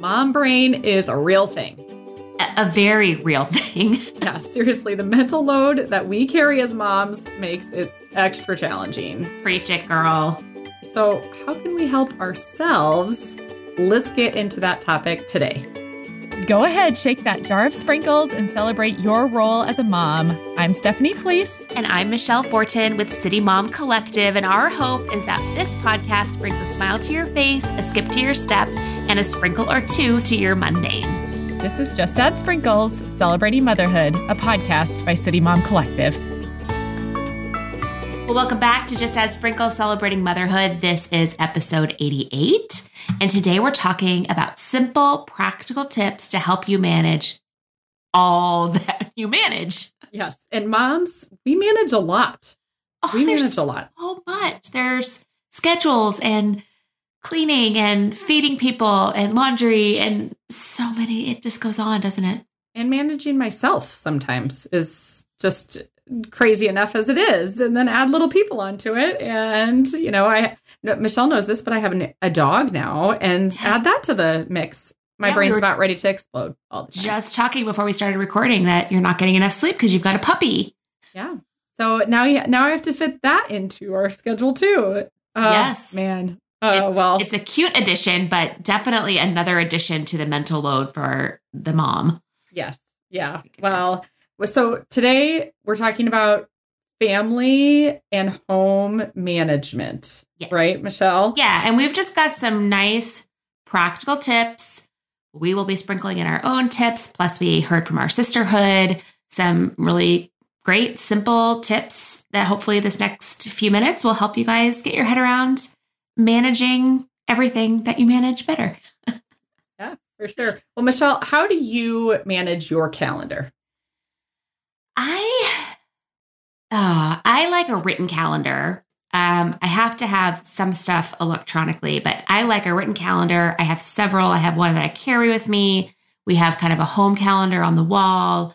Mom brain is a real thing. A, a very real thing. yeah, seriously, the mental load that we carry as moms makes it extra challenging. Preach it, girl. So, how can we help ourselves? Let's get into that topic today. Go ahead, shake that jar of sprinkles and celebrate your role as a mom. I'm Stephanie Fleece. And I'm Michelle Fortin with City Mom Collective. And our hope is that this podcast brings a smile to your face, a skip to your step, and a sprinkle or two to your mundane. This is Just Add Sprinkles Celebrating Motherhood, a podcast by City Mom Collective. Well, welcome back to Just Add Sprinkles Celebrating Motherhood. This is episode 88. And today we're talking about simple, practical tips to help you manage all that you manage. Yes. And moms, we manage a lot. Oh, we manage a lot. So much. There's schedules and cleaning and feeding people and laundry and so many. It just goes on, doesn't it? And managing myself sometimes is just crazy enough as it is and then add little people onto it and you know i michelle knows this but i have an, a dog now and yeah. add that to the mix my yeah, brain's we about ready to explode all the time. just talking before we started recording that you're not getting enough sleep because you've got a puppy yeah so now you now i have to fit that into our schedule too uh, yes man uh, it's, well it's a cute addition but definitely another addition to the mental load for the mom yes yeah well so today we're talking about family and home management, yes. right, Michelle? Yeah. And we've just got some nice practical tips. We will be sprinkling in our own tips. Plus, we heard from our sisterhood some really great, simple tips that hopefully this next few minutes will help you guys get your head around managing everything that you manage better. yeah, for sure. Well, Michelle, how do you manage your calendar? I uh, I like a written calendar. Um, I have to have some stuff electronically, but I like a written calendar. I have several. I have one that I carry with me. We have kind of a home calendar on the wall.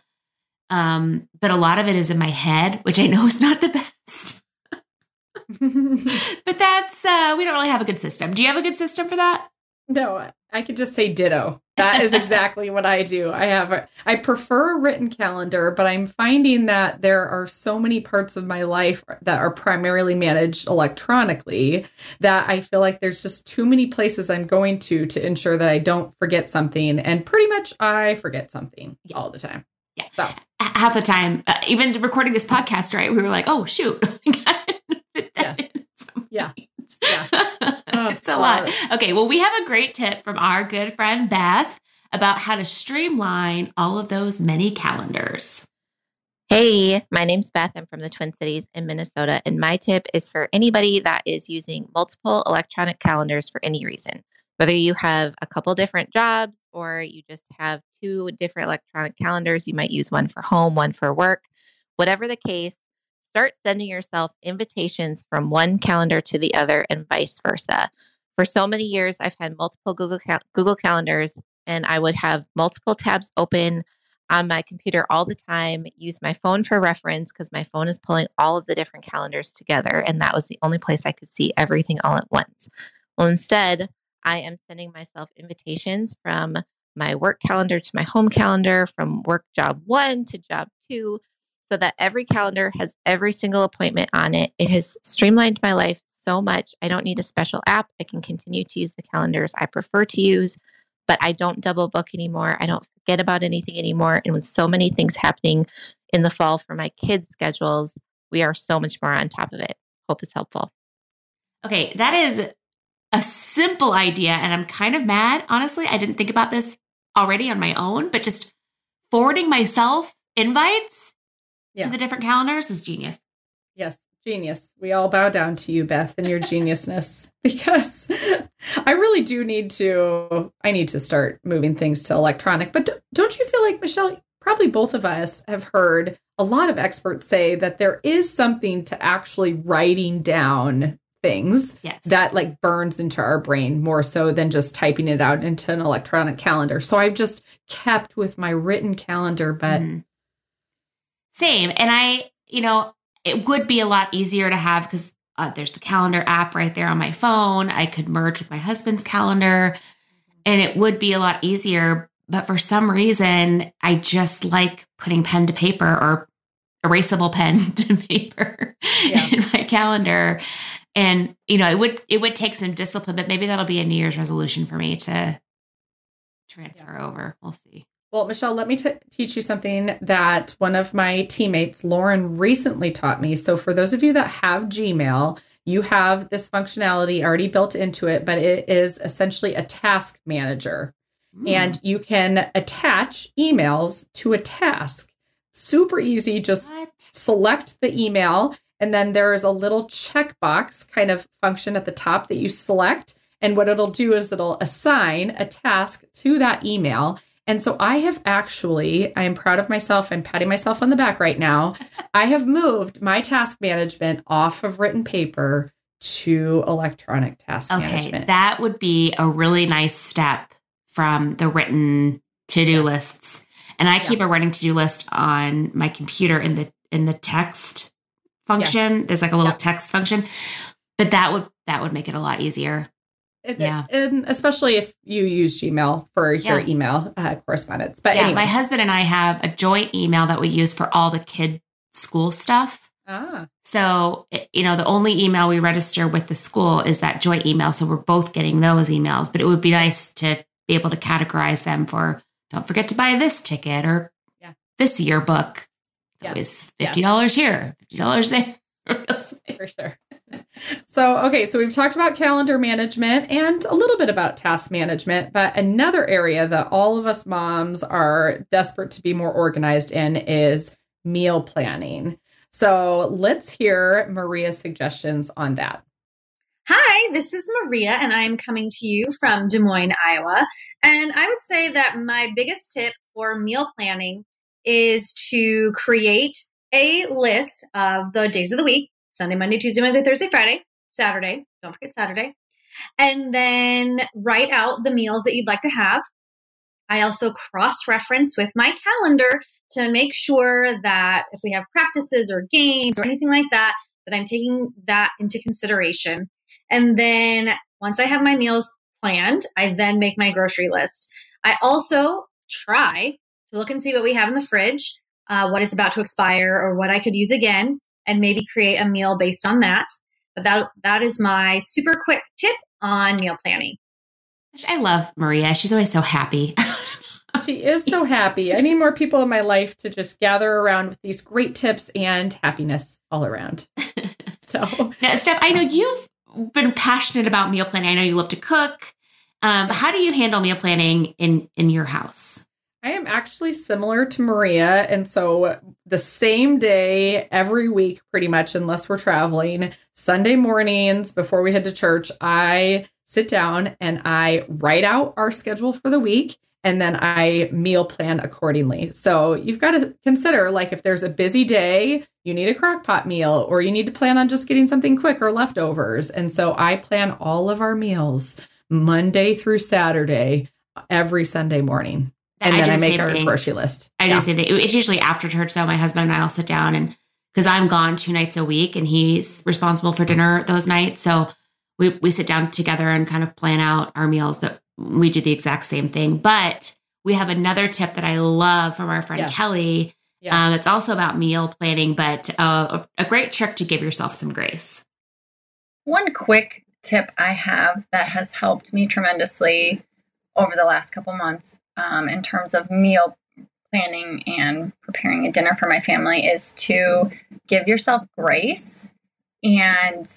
Um, but a lot of it is in my head, which I know is not the best. but that's uh we don't really have a good system. Do you have a good system for that? No, I could just say ditto. That is exactly what I do. I have a, I prefer a written calendar, but I'm finding that there are so many parts of my life that are primarily managed electronically that I feel like there's just too many places I'm going to to ensure that I don't forget something and pretty much I forget something yeah. all the time. Yeah. So. Half the time, uh, even recording this podcast, right? We were like, "Oh shoot." yes. Yeah. Yeah. Oh, it's a lot. Okay. Well, we have a great tip from our good friend Beth about how to streamline all of those many calendars. Hey, my name's Beth. I'm from the Twin Cities in Minnesota. And my tip is for anybody that is using multiple electronic calendars for any reason, whether you have a couple different jobs or you just have two different electronic calendars, you might use one for home, one for work. Whatever the case, start sending yourself invitations from one calendar to the other and vice versa. For so many years, I've had multiple Google Cal- Google calendars, and I would have multiple tabs open on my computer all the time. Use my phone for reference because my phone is pulling all of the different calendars together, and that was the only place I could see everything all at once. Well, instead, I am sending myself invitations from my work calendar to my home calendar, from work job one to job two, so that every calendar has every single appointment on it. It has streamlined my life so much. I don't need a special app. I can continue to use the calendars I prefer to use, but I don't double book anymore. I don't forget about anything anymore. And with so many things happening in the fall for my kids' schedules, we are so much more on top of it. Hope it's helpful. Okay, that is a simple idea. And I'm kind of mad, honestly. I didn't think about this already on my own, but just forwarding myself invites yeah. to the different calendars is genius. Yes, genius. We all bow down to you, Beth, and your geniusness because I really do need to. I need to start moving things to electronic. But don't you feel like Michelle? Probably both of us have heard a lot of experts say that there is something to actually writing down things yes. that like burns into our brain more so than just typing it out into an electronic calendar. So I've just kept with my written calendar, but mm. Same. And I, you know, it would be a lot easier to have because uh, there's the calendar app right there on my phone. I could merge with my husband's calendar. and it would be a lot easier. But for some reason, I just like putting pen to paper or erasable pen to paper yeah. in my calendar. And you know, it would it would take some discipline, but maybe that'll be a New Year's resolution for me to transfer yeah. over. We'll see. Well, Michelle, let me t- teach you something that one of my teammates, Lauren, recently taught me. So, for those of you that have Gmail, you have this functionality already built into it, but it is essentially a task manager. Mm. And you can attach emails to a task. Super easy. Just what? select the email, and then there's a little checkbox kind of function at the top that you select. And what it'll do is it'll assign a task to that email. And so I have actually, I am proud of myself. I'm patting myself on the back right now. I have moved my task management off of written paper to electronic task okay, management. Okay, that would be a really nice step from the written to-do yeah. lists. And I keep yeah. a running to-do list on my computer in the in the text function. Yeah. There's like a little text function. But that would that would make it a lot easier. Yeah. And especially if you use Gmail for your yeah. email uh, correspondence. But yeah, anyway. my husband and I have a joint email that we use for all the kid school stuff. Ah. So, you know, the only email we register with the school is that joint email. So we're both getting those emails, but it would be nice to be able to categorize them for don't forget to buy this ticket or yeah. this yearbook. It's yeah. always $50 yeah. here, $50 there. for sure. So, okay, so we've talked about calendar management and a little bit about task management, but another area that all of us moms are desperate to be more organized in is meal planning. So, let's hear Maria's suggestions on that. Hi, this is Maria, and I'm coming to you from Des Moines, Iowa. And I would say that my biggest tip for meal planning is to create a list of the days of the week Sunday, Monday, Tuesday, Wednesday, Thursday, Friday, Saturday. Don't forget Saturday. And then write out the meals that you'd like to have. I also cross reference with my calendar to make sure that if we have practices or games or anything like that, that I'm taking that into consideration. And then once I have my meals planned, I then make my grocery list. I also try to look and see what we have in the fridge, uh, what is about to expire, or what I could use again and maybe create a meal based on that. But that that is my super quick tip on meal planning. I love Maria. She's always so happy. she is so happy. I need more people in my life to just gather around with these great tips and happiness all around. So, now, Steph, I know you've been passionate about meal planning. I know you love to cook. Um, how do you handle meal planning in in your house? I am actually similar to Maria. And so the same day every week, pretty much, unless we're traveling, Sunday mornings before we head to church, I sit down and I write out our schedule for the week and then I meal plan accordingly. So you've got to consider like if there's a busy day, you need a crock pot meal or you need to plan on just getting something quick or leftovers. And so I plan all of our meals Monday through Saturday every Sunday morning and I then I make our thing. grocery list. I yeah. do the same thing. It's usually after church though. My husband and I will sit down and because I'm gone two nights a week and he's responsible for dinner those nights. So we we sit down together and kind of plan out our meals. But we do the exact same thing. But we have another tip that I love from our friend yeah. Kelly. Yeah. Um, it's also about meal planning, but uh, a great trick to give yourself some grace. One quick tip I have that has helped me tremendously over the last couple months um, in terms of meal planning and preparing a dinner for my family is to give yourself grace and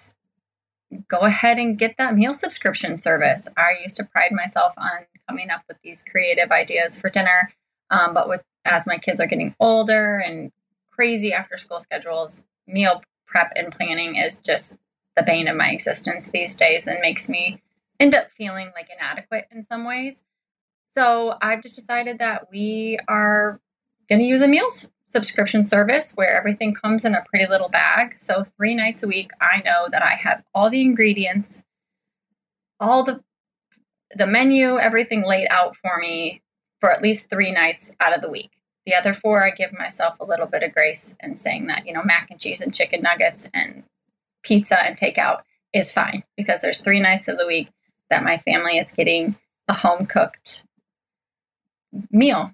go ahead and get that meal subscription service. I used to pride myself on coming up with these creative ideas for dinner, um, but with as my kids are getting older and crazy after school schedules, meal prep and planning is just the bane of my existence these days and makes me end up feeling like inadequate in some ways. So I've just decided that we are going to use a meals subscription service where everything comes in a pretty little bag. So three nights a week, I know that I have all the ingredients, all the the menu, everything laid out for me for at least three nights out of the week. The other four, I give myself a little bit of grace and saying that, you know, mac and cheese and chicken nuggets and pizza and takeout is fine because there's three nights of the week that my family is getting a home cooked meal.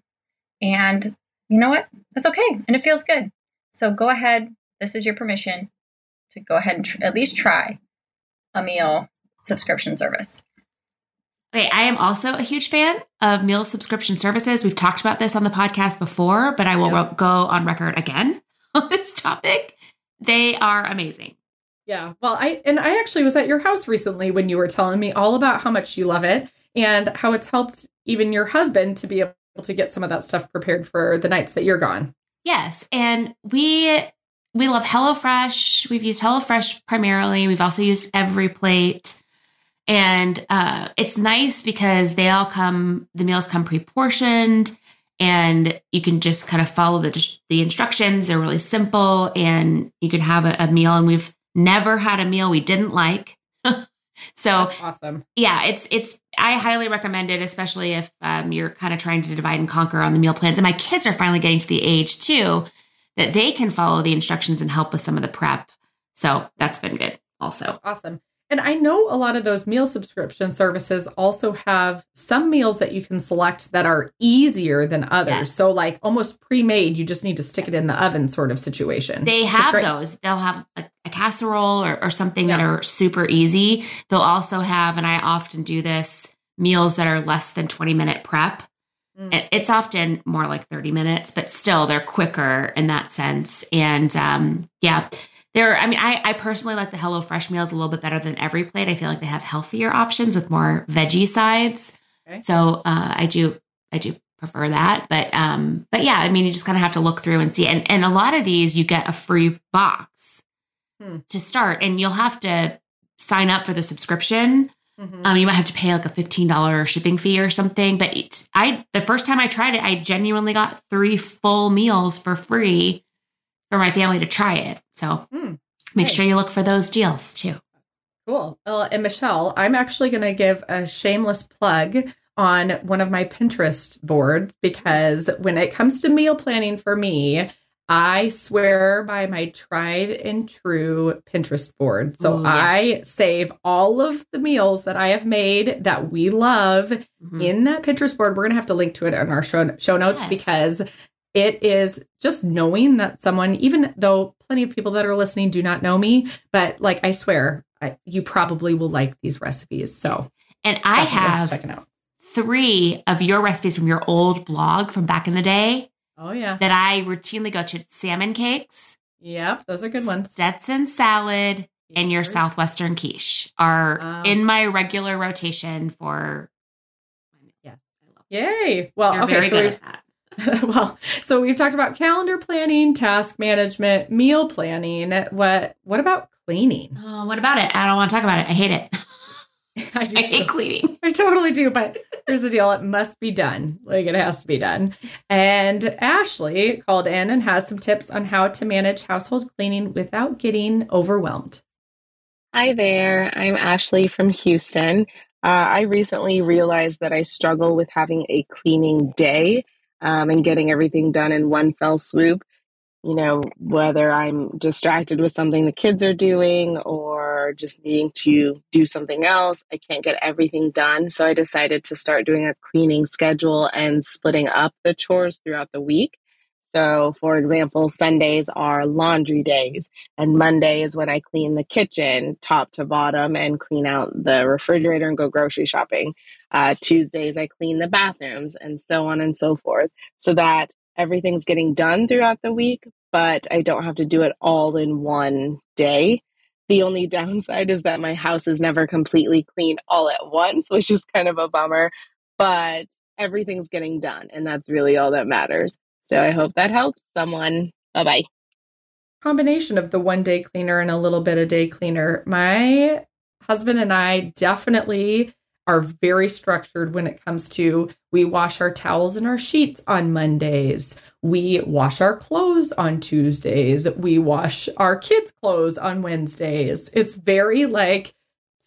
And you know what? That's okay. And it feels good. So go ahead. This is your permission to go ahead and tr- at least try a meal subscription service. Okay, I am also a huge fan of meal subscription services. We've talked about this on the podcast before, but I will Yeah. go on record again on this topic. They are amazing. Yeah. Well, I and I actually was at your house recently when you were telling me all about how much you love it and how it's helped even your husband to be able to get some of that stuff prepared for the nights that you're gone. Yes, and we we love HelloFresh. We've used HelloFresh primarily. We've also used EveryPlate. And uh, it's nice because they all come, the meals come pre portioned and you can just kind of follow the, the instructions. They're really simple and you can have a, a meal. And we've never had a meal we didn't like. so, That's awesome. yeah, it's it's I highly recommend it, especially if um, you're kind of trying to divide and conquer on the meal plans. And my kids are finally getting to the age too that they can follow the instructions and help with some of the prep. So that's been good also. That's awesome. And I know a lot of those meal subscription services also have some meals that you can select that are easier than others. Yes. So like almost pre-made, you just need to stick it in the oven sort of situation. They have those. They'll have like a casserole or, or something that are super easy. They'll also have, and I often do this, meals that are less than 20 minute prep. Mm. It's often more like 30 minutes, but still they're quicker in that sense. And um, yeah, they're, I mean, I, I personally like the HelloFresh meals a little bit better than EveryPlate. I feel like they have healthier options with more veggie sides. Okay. So uh, I do, I do prefer that. But um, but yeah, I mean, you just kind of have to look through and see. And and a lot of these, you get a free box Hmm. to start, and you'll have to sign up for the subscription. Mhm. Um, you might have to pay like a fifteen dollar shipping fee or something. But I the first time I tried it, I genuinely got three full meals for free for my family to try it. So Hmm. make Nice. sure you look for those deals too. Cool. Well, and Michelle, I'm actually going to give a shameless plug on one of my Pinterest boards because when it comes to meal planning for me, I swear by my tried and true Pinterest board. So Ooh, yes. I save all of the meals that I have made that we love Mhm. in that Pinterest board. We're going to have to link to it in our show, show notes Yes. because it is just knowing that someone, even though plenty of people that are listening do not know me, but like I swear, I, you probably will like these recipes. So and I have to have check it out. three of your recipes from your old blog from back in the day Oh yeah, that I routinely go to salmon cakes, yep, those are good ones. Stetson salad, and your southwestern quiche are Wow. in my regular rotation for. Yes. I love Yay! Well, You're okay, very so we've at that. well, so we've talked about calendar planning, task management, meal planning. What what about cleaning? Oh, what about it? I don't want to talk about it. I hate it. I, do I hate cleaning. I totally do, but here's the deal: it must be done. Like it has to be done. And Ashley called in and has some tips on how to manage household cleaning without getting overwhelmed. Hi there, I'm Ashley from Houston. Uh, I recently realized that I struggle with having a cleaning day um, and getting everything done in one fell swoop. You know, whether I'm distracted with something the kids are doing or just needing to do something else, I can't get everything done. So I decided to start doing a cleaning schedule and splitting up the chores throughout the week. So, for example, Sundays are laundry days, and Monday is when I clean the kitchen top to bottom and clean out the refrigerator and go grocery shopping. Uh, Tuesdays, I clean the bathrooms, and so on and so forth, so that everything's getting done throughout the week, but I don't have to do it all in one day. The only downside is that my house is never completely clean all at once, which is kind of a bummer, but everything's getting done, and that's really all that matters. So I hope that helps someone. Bye bye. Combination of the one day cleaner and a little bit of day cleaner. My husband and I definitely are very structured when it comes to we wash our towels and our sheets on Mondays. We wash our clothes on Tuesdays. We wash our kids' clothes on Wednesdays. It's very like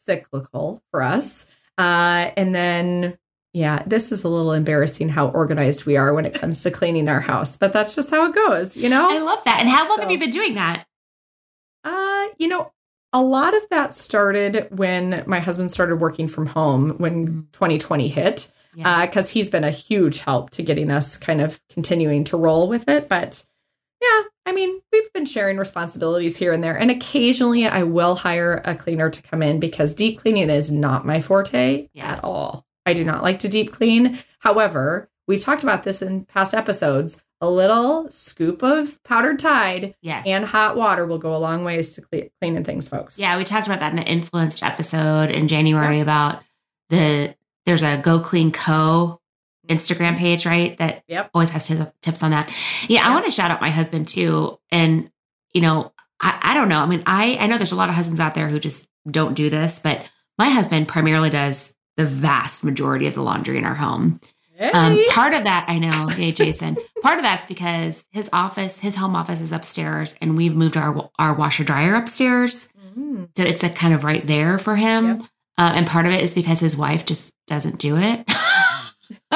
cyclical for us. Uh, and then, yeah, this is a little embarrassing how organized we are when it comes to cleaning our house, but that's just how it goes, you know? I love that. And how long have you been doing that? Uh, you know, a lot of that started when my husband started working from home when 2020 hit, Yeah. because he's been a huge help to getting us kind of continuing to roll with it. But yeah, I mean, we've been sharing responsibilities here and there. And occasionally I will hire a cleaner to come in because deep cleaning is not my forte Yeah. at all. I do not like to deep clean. However, we've talked about this in past episodes. A little scoop of powdered Tide Yes. and hot water will go a long ways to cle- cleaning things, folks. Yeah, we talked about that in the influenced episode in January about the there's a Go Clean Co. Instagram page, right? That Yep. always has t- tips on that. Yeah, I want to shout out my husband too. And you know, I, I don't know. I mean, I I know there's a lot of husbands out there who just don't do this, but my husband primarily does the vast majority of the laundry in our home. Um, part of that, I know, hey Jason. part of that's because his office, his home office, is upstairs, and we've moved our our washer dryer upstairs. Mm. So it's a kind of right there for him. Yep. Uh, and part of it is because his wife just doesn't do it.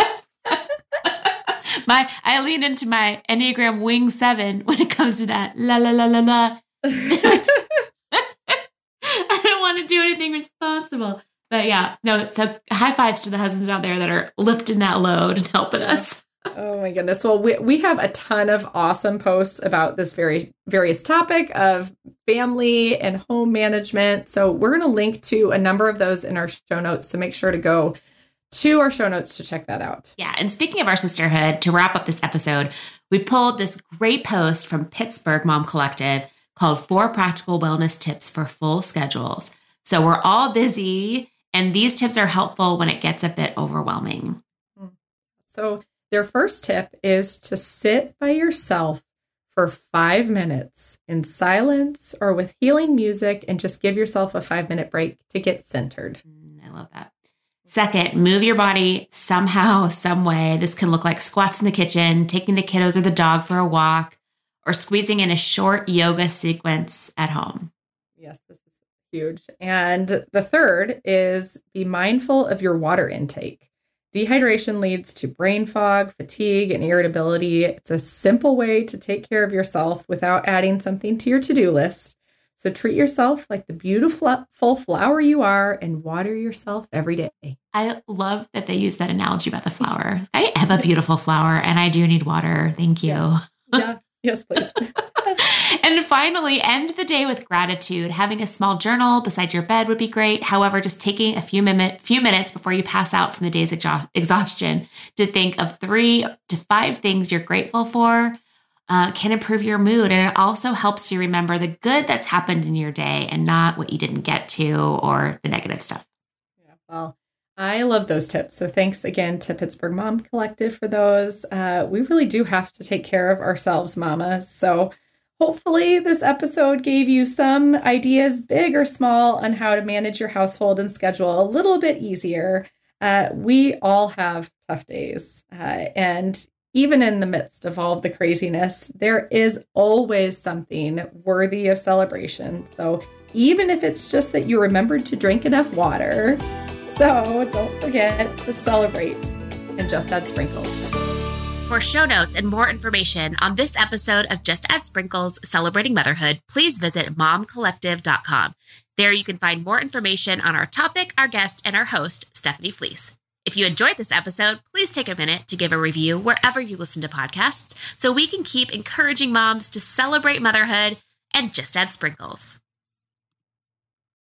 my I lean into my Enneagram wing seven when it comes to that. La la la la la. I don't want to do anything responsible. But yeah, no, so high fives to the husbands out there that are lifting that load and helping us. Oh my goodness. Well, we, we have a ton of awesome posts about this very various topic of family and home management. So we're going to link to a number of those in our show notes. So make sure to go to our show notes to check that out. Yeah. And speaking of our sisterhood, to wrap up this episode, we pulled this great post from Pittsburgh Mom Collective called Four Practical Wellness Tips for Full Schedules. So we're all busy, and these tips are helpful when it gets a bit overwhelming. So their first tip is to sit by yourself for five minutes in silence or with healing music and just give yourself a five minute break to get centered. Mm, I love that. Second, move your body somehow, some way. This can look like squats in the kitchen, taking the kiddos or the dog for a walk, or squeezing in a short yoga sequence at home. Yes, this is huge. And the third is be mindful of your water intake. Dehydration leads to brain fog, fatigue, and irritability. It's a simple way to take care of yourself without adding something to your to do list. So treat yourself like the beautiful full flower you are and water yourself every day. I love that they use that analogy about the flower. I am a beautiful flower and I do need water. Thank you. Yes. Yeah. yes, please. and finally, end the day with gratitude. Having a small journal beside your bed would be great. However, just taking a few few minutes before you pass out from the day's exha- exhaustion to think of three to five things you're grateful for uh, can improve your mood, and it also helps you remember the good that's happened in your day and not what you didn't get to or the negative stuff. Yeah, well, I love those tips. So thanks again to Pittsburgh Mom Collective for those. Uh, we really do have to take care of ourselves, mamas. So hopefully this episode gave you some ideas, big or small, on how to manage your household and schedule a little bit easier. Uh, we all have tough days. Uh, and even in the midst of all of the craziness, there is always something worthy of celebration. So even if it's just that you remembered to drink enough water, so don't forget to celebrate and just add sprinkles. For show notes and more information on this episode of Just Add Sprinkles Celebrating Motherhood, please visit momcollective.com. There you can find more information on our topic, our guest, and our host, Stephanie Fleece. If you enjoyed this episode, please take a minute to give a review wherever you listen to podcasts so we can keep encouraging moms to celebrate motherhood and just add sprinkles.